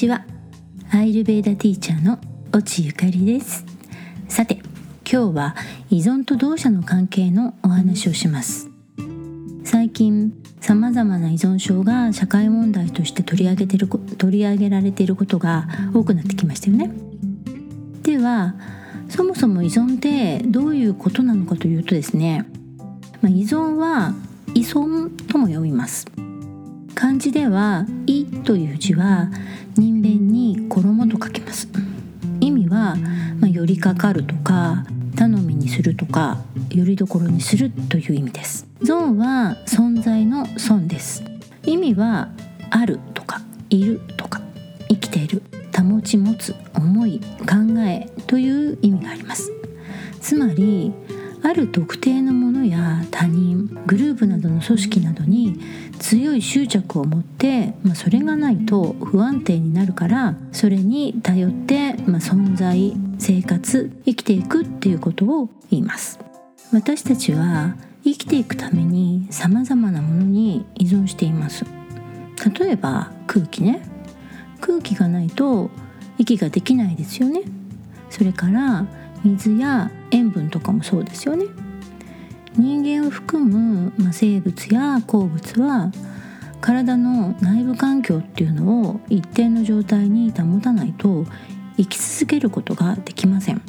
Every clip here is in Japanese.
ちは。アイルベーダティーチャーの越智ゆかりです。さて今日は依存と同社の関係のお話をします。最近さまざまな依存症が社会問題として取り上げてる取り上げられていることが多くなってきましたよね。ではそもそも依存ってどういうことなのかというとですね、まあ、依存は依存とも読みます。漢字では「い」という字は人弁に衣と書きます。意味は、まあ、寄りかかるとか頼みにするとかよりどころにするという意味です。ゾンは存在の損です。意味はあるとかいるとか生きている保ち持つ思い考えという意味があります。つまりある特定のものや他人グループなどの組織などに強い執着を持って、まあ、それがないと不安定になるからそれに頼って、まあ、存在生活生きていくっていうことを言います。私たちは生きていくために様々なものに依存しています。例えば空気ね。空気がないと息ができないですよね。それから水や塩分とかもそうですよね。人間を含む、まあ、生物や鉱物は体の内部環境っていうのを一定の状態に保たないと生き続けることができません。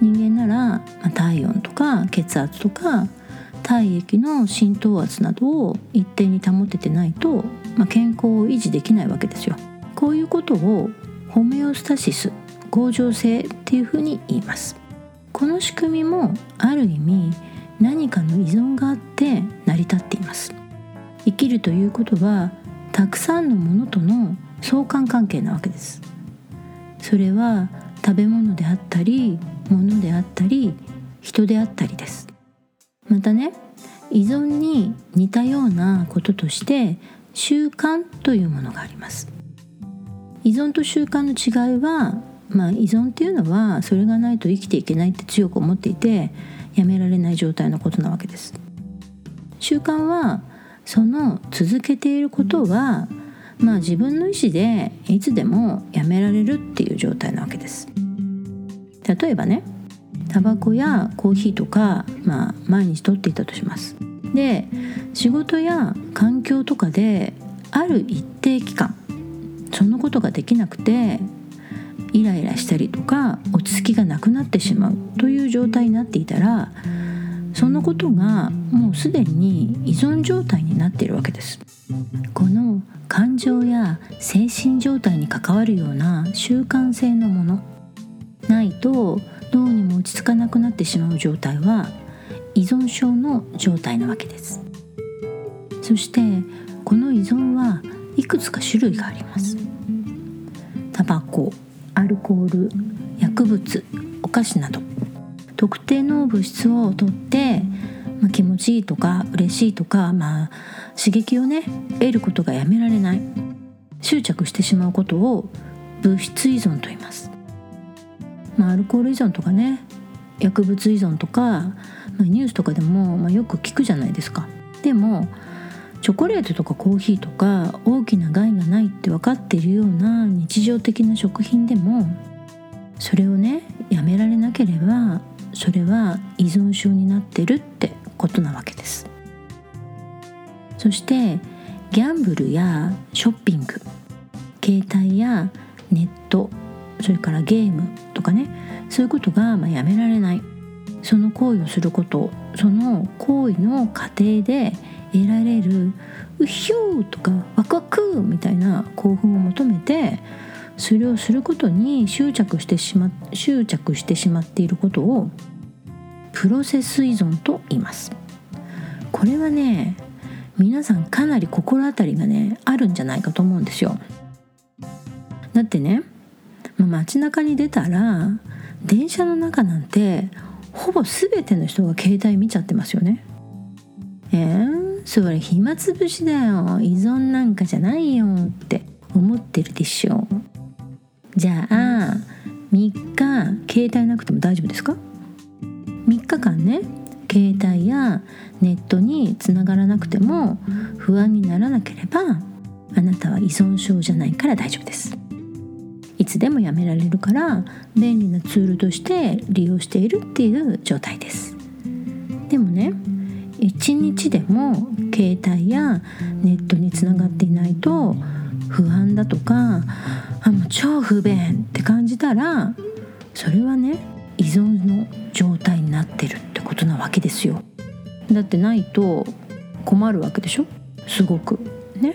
人間なら、まあ、体温とか血圧とか体液の浸透圧などを一定に保ててないと、まあ、健康を維持できないわけですよ。こういうことをホメオスタシス恒常性っていうふうに言います。この仕組みもある意味何かの依存があって成り立っています。生きるということはたくさんのものとの相関関係なわけです。それは食べ物であったり物であったり人であったりです。またね依存に似たようなこととして習慣というものがあります。依存と習慣の違いはまあ依存っていうのはそれがないと生きていけないって強く思っていてやめられない状態のことなわけです。習慣はその続けていることはまあ自分の意思でいつでもやめられるっていう状態なわけです。例えばねタバコやコーヒーとか、まあ、毎日取っていたとします。で仕事や環境とかである一定期間そのことができなくてイライラしたりとか落ち着きがなくなってしまうという状態になっていたらそのことがもうすでに依存状態になっているわけです。この感情や精神状態に関わるような習慣性のものないとどうにも落ち着かなくなってしまう状態は依存症の状態なわけです。そしてこの依存はいくつか種類があります。タバコアルコール薬物お菓子など。特定の物質をとって、まあ、気持ちいいとか嬉しいとか、まあ、刺激をね得ることがやめられない。執着してしまうことを物質依存と言います、まあ、アルコール依存とかね薬物依存とか、まあ、ニュースとかでも、まあ、よく聞くじゃないですか。でもチョコレートとかコーヒーとか大きな害がないって分かっているような日常的な食品でもそれをねやめられなければそれは依存症になってるってことなわけです。そしてギャンブルやショッピング携帯やネットそれからゲームとかねそういうことがまやめられない。その行為をすることその行為の過程で得られるうひゅーとかワクワクみたいな興奮を求めてそれをすることに執着してしま執着してしまっていることをプロセス依存と言います。これはね皆さんかなり心当たりがねあるんじゃないかと思うんですよ。だってね、まあ、街中に出たら電車の中なんてほぼ全ての人が携帯見ちゃってますよね。えー、それ暇つぶしだよ。依存なんかじゃないよって思ってるでしょ。じゃあ3日携帯なくても大丈夫ですか？3日間ね。携帯やネットにつながらなくても不安にならなければあなたは依存症じゃないから大丈夫です。いつでもやめられるから便利なツールとして利用しているっていう状態です。でもね1日でも携帯やネットにつながっていないと不安だとかあもう超不便って感じたらそれはね依存の状態になってるってことなわけですよ。だってないと困るわけでしょ？すごく。ね？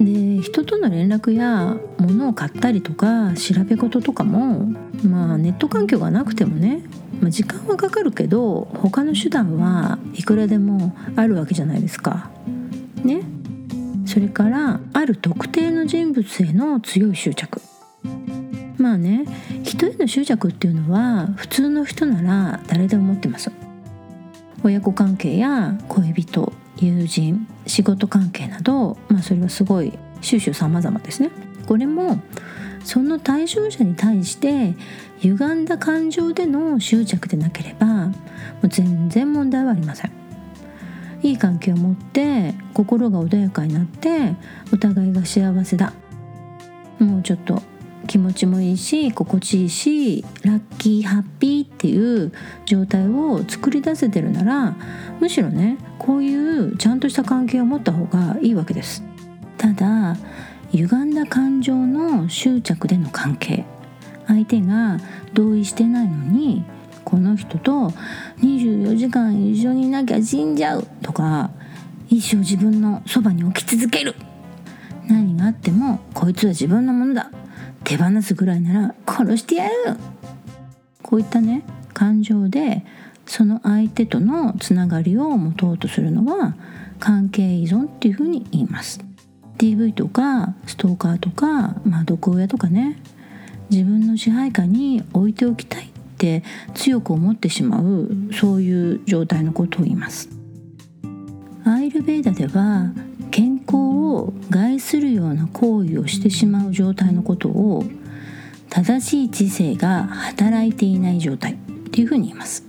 で人との連絡や物を買ったりとか調べ事とかもまあネット環境がなくてもね、まあ、時間はかかるけど他の手段はいくらでもあるわけじゃないですか。ね。それからある特定の人物への強い執着。まあね人への執着っていうのは普通の人なら誰でも持ってます。親子関係や恋人友人仕事関係など、まあ、それはすごい収集様々ですね。これもその対象者に対して歪んだ感情での執着でなければもう全然問題はありません。いい関係を持って心が穏やかになってお互いが幸せだもうちょっと気持ちもいいし心地いいしラッキーハッピーっていう状態を作り出せてるならむしろねこういうちゃんとした関係を持った方がいいわけです。ただ歪んだ感情の執着での関係。相手が同意してないのにこの人と24時間一緒にいなきゃ死んじゃうとか一生自分のそばに置き続ける。何があってもこいつは自分のものだ。手放すぐらいなら殺してやる。こういったね感情でその相手とのつながりを持とうとするのは関係依存っていうふうに言います。DV とかストーカーとか、まあ、毒親とかね。自分の支配下に置いておきたいって強く思ってしまうそういう状態のことを言います。アイルベーダでは健康を害するような行為をしてしまう状態のことを正しい知性が働いていない状態っていうふうに言います。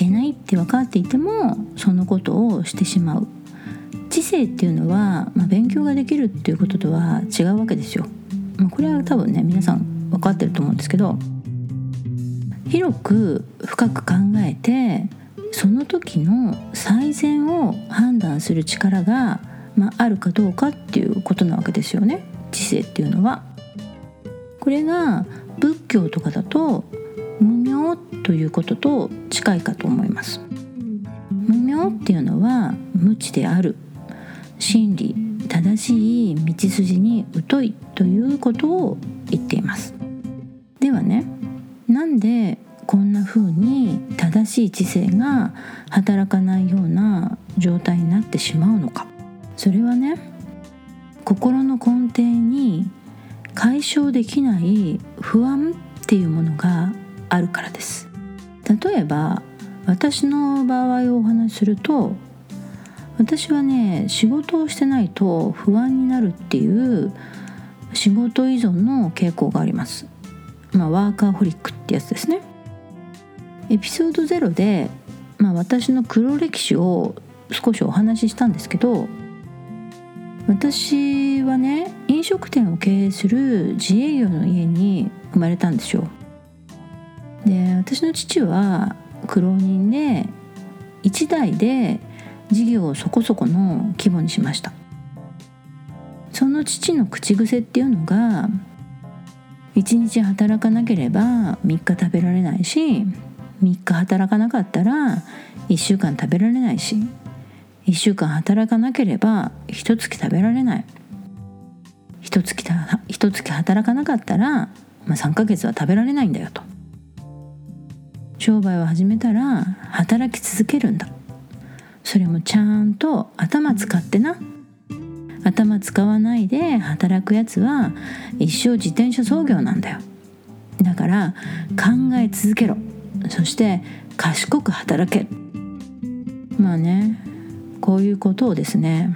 けないって分かっていてもそのことをしてしまう。知性っていうのは、まあ、勉強ができるっていうこととは違うわけですよ、まあ、これは多分ね皆さん分かってると思うんですけど広く深く考えてその時の最善を判断する力が、まあ、あるかどうかっていうことなわけですよね。知性っていうのは。これが仏教とかだと無明ということと近いかと思います。無明っていうのは無知である。真理正しい道筋に疎いということを言っています。ではねなんでこんな風に正しい知性が働かないような状態になってしまうのか。それはね心の根底に解消できない不安っていうものがあるからです。例えば私の場合をお話しすると私はね仕事をしてないと不安になるっていう仕事依存の傾向があります。まあワーカーホリックってやつですね。エピソード0で、まあ、私の黒歴史を少しお話ししたんですけど私はね飲食店を経営する自営業の家に生まれたんですよ。で私の父は苦労人で一代で事業をそこそこの規模にしました。その父の口癖っていうのが1日働かなければ3日食べられないし3日働かなかったら1週間食べられないし1週間働かなければ1月食べられない。1月一月働かなかったら、まあ、3ヶ月は食べられないんだよと。商売を始めたら働き続けるんだ。それもちゃんと頭使ってな。頭使わないで働くやつは一生自転車操業なんだよ。だから考え続けろ。そして賢く働け。まあねこういうことをですね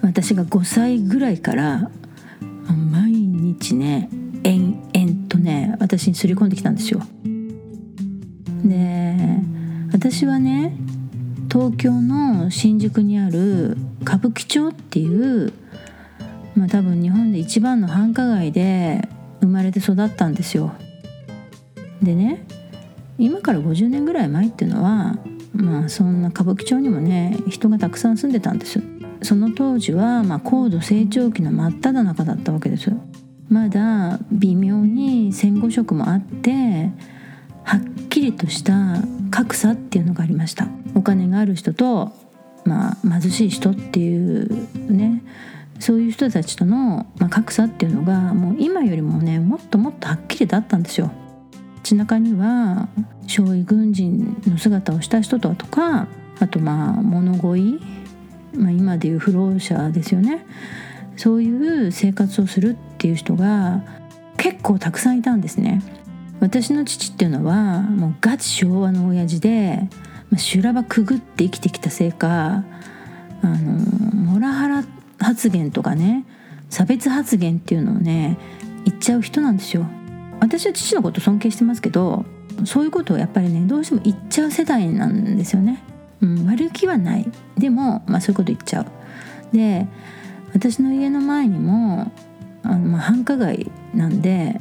私が5歳ぐらいから毎日ね延々とね私にすり込んできたんですよ。私はね東京の新宿にある歌舞伎町っていうまあ多分日本で一番の繁華街で生まれて育ったんですよ。でね今から50年ぐらい前っていうのはまあそんな歌舞伎町にもね人がたくさん住んでたんです。その当時はまあ高度成長期の真っ只中だったわけです。まだ微妙に戦後色もあってはっきりとした格差っていうのがありましたお金がある人と、まあ、貧しい人っていうねそういう人たちとの、まあ、格差っていうのがもう今よりもねもっともっとはっきりだったんですよ。街中には少尉軍人の姿をした人ととかあとまあ物乞い、まあ、今でいう不老者ですよねそういう生活をするっていう人が結構たくさんいたんですね。私の父っていうのはもうガチ昭和の親父で、まあ、修羅場くぐって生きてきたせいかあのモラハラ発言とかね差別発言っていうのをね言っちゃう人なんですよ。私は父のこと尊敬してますけどそういうことをやっぱりねどうしても言っちゃう世代なんですよね。うん、悪気はないでも、まあ、そういうこと言っちゃう。で私の家の前にもあの、まあ、繁華街なんで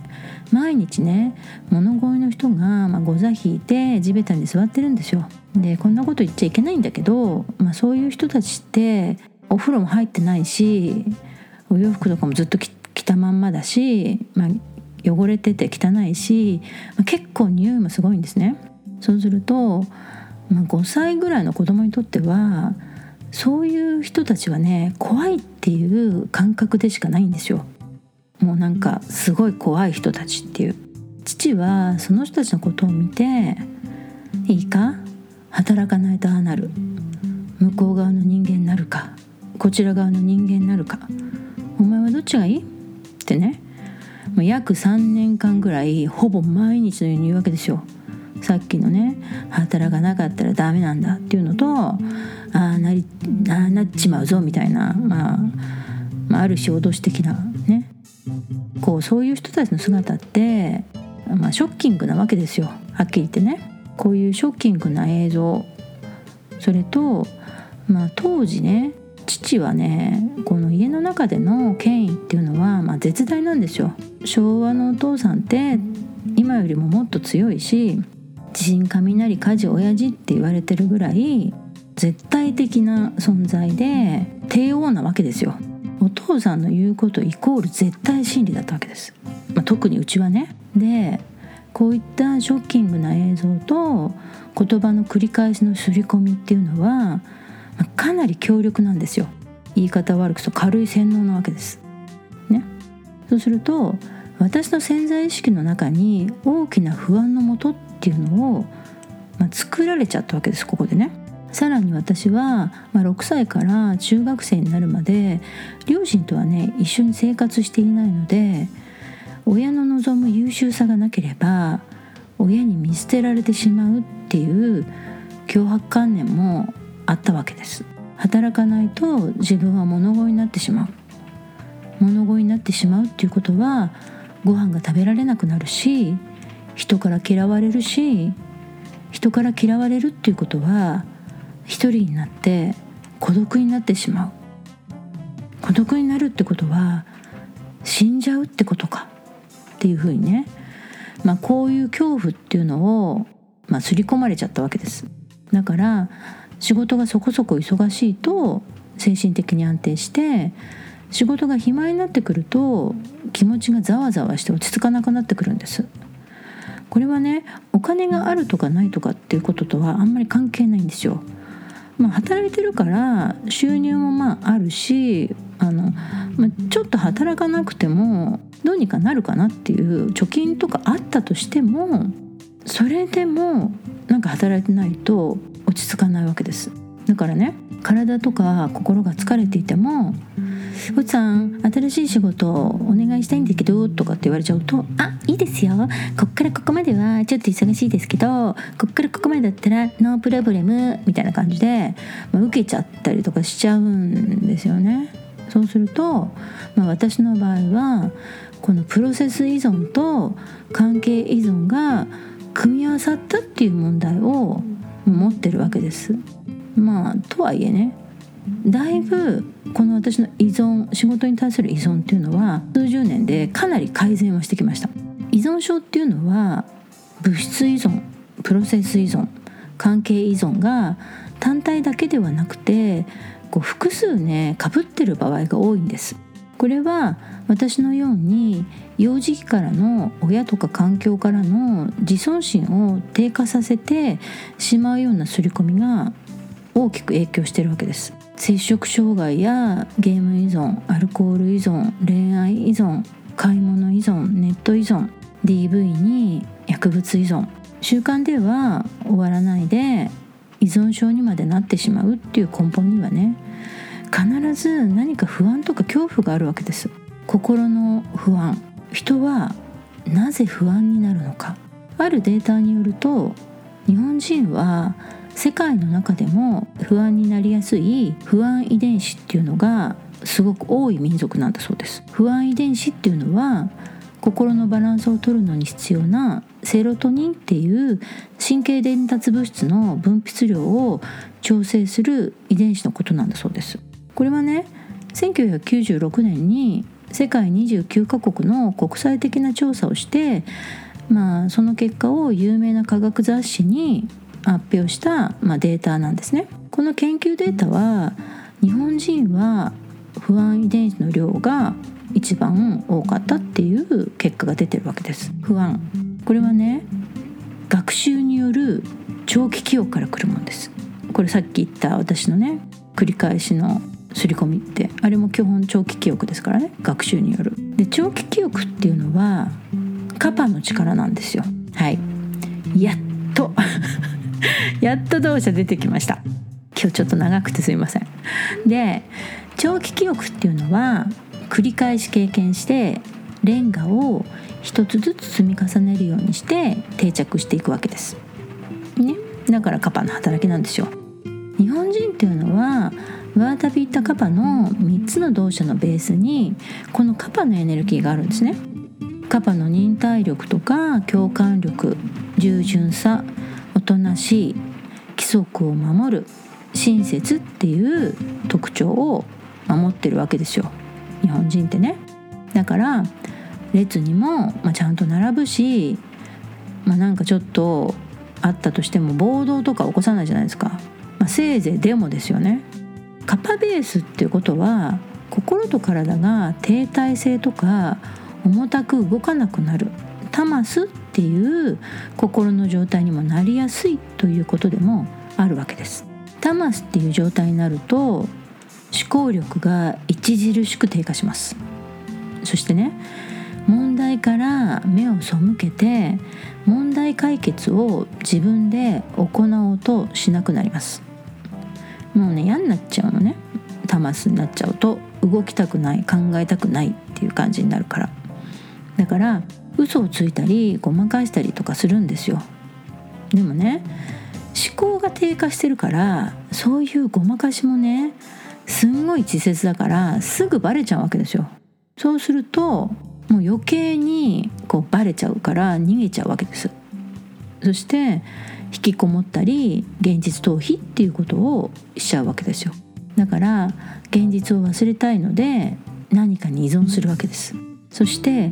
毎日ね物乞いの人が、まあ、ご座引いて地べたに座ってるんですよ。でこんなこと言っちゃいけないんだけど、まあ、そういう人たちってお風呂も入ってないしお洋服とかもずっと着たまんまだし、まあ、汚れてて汚いし、まあ、結構匂いもすごいんですね。そうすると、まあ、5歳ぐらいの子供にとってはそういう人たちはね怖いっていう感覚でしかないんですよ。もうなんかすごい怖い人たちっていう。父はその人たちのことを見ていいか？働かないとああなる。向こう側の人間になるか？こちら側の人間になるか？お前はどっちがいい？ってね。約3年間ぐらいほぼ毎日のように言うわけですよ。さっきのね働かなかったらダメなんだ。っていうのとああなりなっちまうぞみたいな、まあ、あ、る種脅し的なこうそういう人たちの姿って、まあ、ショッキングなわけですよはっきり言ってね。こういうショッキングな映像それと、まあ、当時ね父はねこの家の中での権威っていうのは、まあ、絶大なんですよ。昭和のお父さんって今よりももっと強いし地震雷火事親父って言われてるぐらい絶対的な存在で帝王なわけですよ。お父さんの言うことイコール絶対真理だったわけです。まあ、特にうちはね。でこういったショッキングな映像と言葉の繰り返しの刷り込みっていうのはかなり強力なんですよ言い方悪くと軽い洗脳なわけですねそうすると私の潜在意識の中に大きな不安のもとっていうのを、まあ、作られちゃったわけですここでねさらに私は、まあ、6歳から中学生になるまで両親とはね一緒に生活していないので親の望む優秀さがなければ親に見捨てられてしまうっていう脅迫観念もあったわけです。働かないと自分は物乞いになってしまう。物乞いになってしまうっていうことはご飯が食べられなくなるし人から嫌われるし人から嫌われるっていうことは一人になって孤独になってしまう。孤独になるってことは死んじゃうってことかっていうふうにね、まあ、こういう恐怖っていうのを、まあ、刷り込まれちゃったわけです。だから仕事がそこそこ忙しいと精神的に安定して仕事が暇になってくると気持ちがざわざわして落ち着かなくなってくるんです。これはねお金があるとかないとかっていうこととはあんまり関係ないんですよ。まあ、働いてるから収入もまああるしあの、まあ、ちょっと働かなくてもどうにかなるかなっていう貯金とかあったとしてもそれでもなんか働いてないと落ち着かないわけです。だからね体とか心が疲れていても「おじさん新しい仕事お願いしたいんだけど」とかって言われちゃうと「あいいですよこっからここまではちょっと忙しいですけどこっからここまでだったらノープロブレム」みたいな感じで、まあ、受けちゃったりとかしちゃうんですよね。そうすると、まあ、私の場合はこのプロセス依存と関係依存が組み合わさったっていう問題を持ってるわけです。まあとはいえねだいぶこの私の依存仕事に対する依存っていうのは数十年でかなり改善をしてきました。依存症っていうのは物質依存プロセス依存関係依存が単体だけではなくてこう複数ねかぶってる場合が多いんです。これは私のように幼児期からの親とか環境からの自尊心を低下させてしまうような刷り込みが大きく影響してるわけです。摂食障害やゲーム依存アルコール依存恋愛依存買い物依存ネット依存 DV に薬物依存習慣では終わらないで依存症にまでなってしまうっていう根本にはね必ず何か不安とか恐怖があるわけです。心の不安。人はなぜ不安になるのか。あるデータによると日本人は世界の中でも不安になりやすい不安遺伝子っていうのがすごく多い民族なんだそうです。不安遺伝子っていうのは心のバランスを取るのに必要なセロトニンっていう神経伝達物質の分泌量を調整する遺伝子のことなんだそうです。これはね1996年に世界29カ国の国際的な調査をしてまあその結果を有名な科学雑誌に発表した、まあ、データなんですね。この研究データは日本人は不安遺伝子の量が一番多かったっていう結果が出てるわけです。不安。これはね学習による長期記憶からくるもんです。これさっき言った私のね繰り返しの刷り込みってあれも基本長期記憶ですからね。学習による。で長期記憶っていうのはカパの力なんですよ。はい。やっと。やっと動作出てきました今日ちょっと長くてすいませんで長期記憶っていうのは繰り返し経験してレンガを一つずつ積み重ねるようにして定着していくわけです。ね、だからカパの働きなんですよ。日本人っていうのはワータピッタカパの3つの動作のベースにこのカパのエネルギーがあるんですね。カパの忍耐力とか共感力従順さおとなしい規則を守る親切っていう特徴を守ってるわけですよ。日本人ってね。だから列にも、まあ、ちゃんと並ぶし、まあ、なんかちょっとあったとしても暴動とか起こさないじゃないですか、まあ、せいぜいデモですよね。カパベースっていうことは心と体が停滞性とか重たく動かなくなる。タマスっていう心の状態にもなりやすいということでもあるわけです。タマスっていう状態になると思考力が著しく低下します。そしてね問題から目を背けて問題解決を自分で行おうとしなくなります。もうね嫌になっちゃうのね。タマスになっちゃうと動きたくない考えたくないっていう感じになるから。だから嘘をついたりごまかしたりとかするんですよ。でもね思考が低下してるからそういうごまかしもねすんごい稚拙だからすぐバレちゃうわけですよ。そうするともう余計にこうバレちゃうから逃げちゃうわけです。そして引きこもったり現実逃避っていうことをしちゃうわけですよ。だから現実を忘れたいので何かに依存するわけです。そして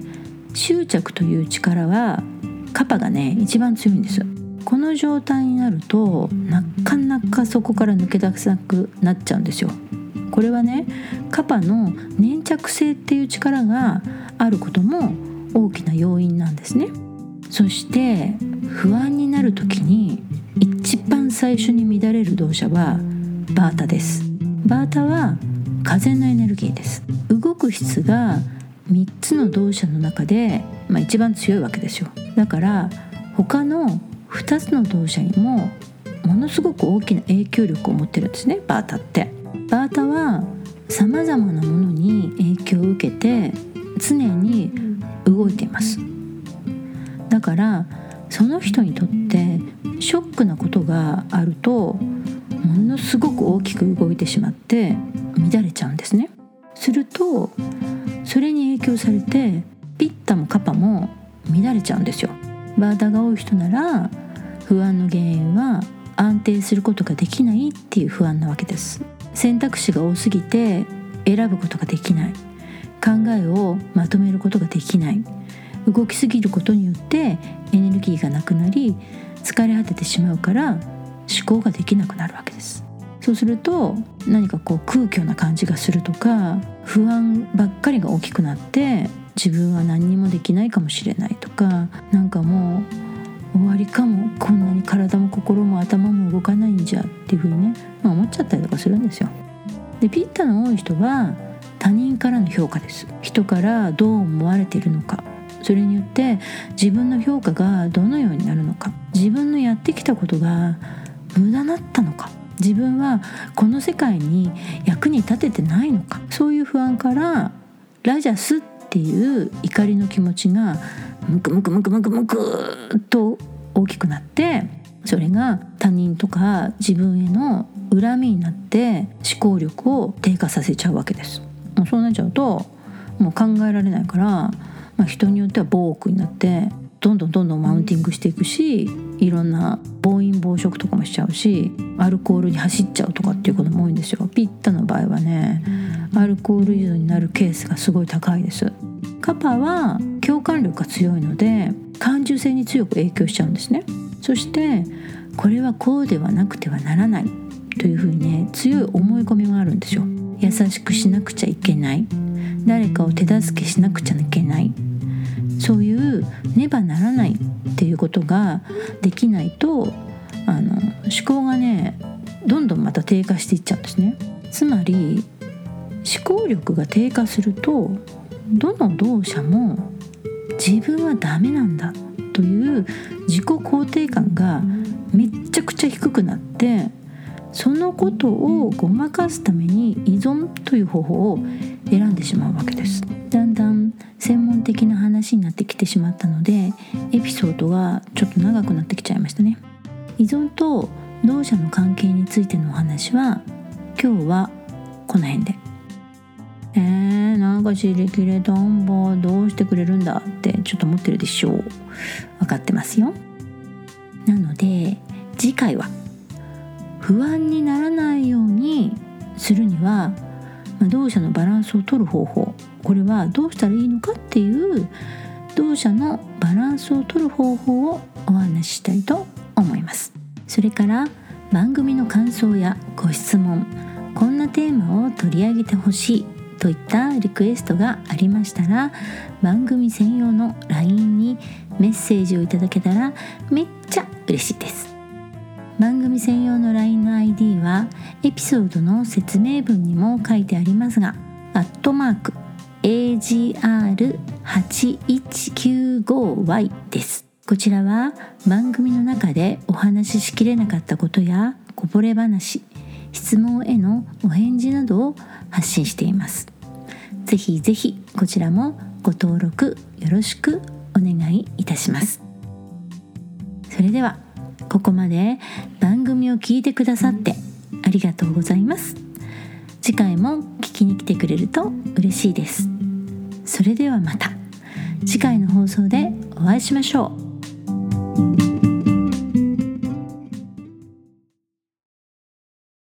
執着という力はカパがね一番強いんですこの状態になるとなかなかそこから抜け出せなくなっちゃうんですよ。これはねカパの粘着性っていう力があることも大きな要因なんですね。そして不安になる時に一番最初に乱れる動作はバータです。バータは風のエネルギーです。動く質が3つの動作の中で、まあ、一番強いわけですよ。だから他の2つの動作にもものすごく大きな影響力を持ってるんですね。バータって。バータはさまざまなものに影響を受けて常に動いています。だからその人にとってショックなことがあるとものすごく大きく動いてしまって乱れちゃうんですね。するとそれに影響されてピッタもカパも乱れちゃうんですよ。バータが多い人なら不安の原因は安定することができないっていう不安なわけです。選択肢が多すぎて選ぶことができない。考えをまとめることができない。動きすぎることによってエネルギーがなくなり疲れ果ててしまうから思考ができなくなるわけです。そうすると何かこう空虚な感じがするとか不安ばっかりが大きくなって自分は何にもできないかもしれないとかなんかもう終わりかもこんなに体も心も頭も動かないんじゃっていうふうにね、まあ、思っちゃったりとかするんですよ。でピッタの多い人は他人からの評価です。人からどう思われているのか。それによって自分の評価がどのようになるのか。自分のやってきたことが無駄だったのか。自分はこの世界に役に立ててないのか。そういう不安からラジャスっていう怒りの気持ちがムクムクムクムクムクと大きくなってそれが他人とか自分への恨みになって思考力を低下させちゃうわけです。もうそうなっちゃうともう考えられないから、まあ、人によっては暴力になってどんどんどんどんマウンティングしていくしいろんな暴飲暴食とかもしちゃうしアルコールに走っちゃうとかっていうことも多いんですよ。ピッタの場合はねアルコール依存になるケースがすごい高いです。カパは共感力が強いので感受性に強く影響しちゃうんですね。そしてこれはこうではなくてはならないというふうにね強い思い込みがあるんですよ。優しくしなくちゃいけない。誰かを手助けしなくちゃいけないそういうねばならないっていうことができないとあの思考がねどんどんまた低下していっちゃうんですね。つまり思考力が低下するとどの動作も自分はダメなんだという自己肯定感がめっちゃくちゃ低くなってそのことをごまかすために依存という方法を選んでしまうわけです。だんだん専門的な話になってきてしまったのでエピソードがちょっと長くなってきちゃいましたね。依存と同社の関係についてのお話は今日はこの辺で。えー、なんか尻切れトンボどうしてくれるんだってちょっと思ってるでしょう。分かってますよ。なので次回は不安にならないようにするには、まあ、動作のバランスを取る方法。これはどうしたらいいのかっていう動作のバランスを取る方法をお話ししたいと思います。それから番組の感想やご質問こんなテーマを取り上げてほしいといったリクエストがありましたら番組専用の LINE にメッセージをいただけたらめっちゃ嬉しいです。番組専用の LINE の ID はエピソードの説明文にも書いてありますがアットマーク AGR8195Y です。こちらは番組の中でお話ししきれなかったことやこぼれ話質問へのお返事などを発信しています。ぜひぜひこちらもご登録よろしくお願いいたします。それでは。ここまで番組を聞いてくださってありがとうございます。次回も聞きに来てくれると嬉しいです。それではまた次回の放送でお会いしましょう。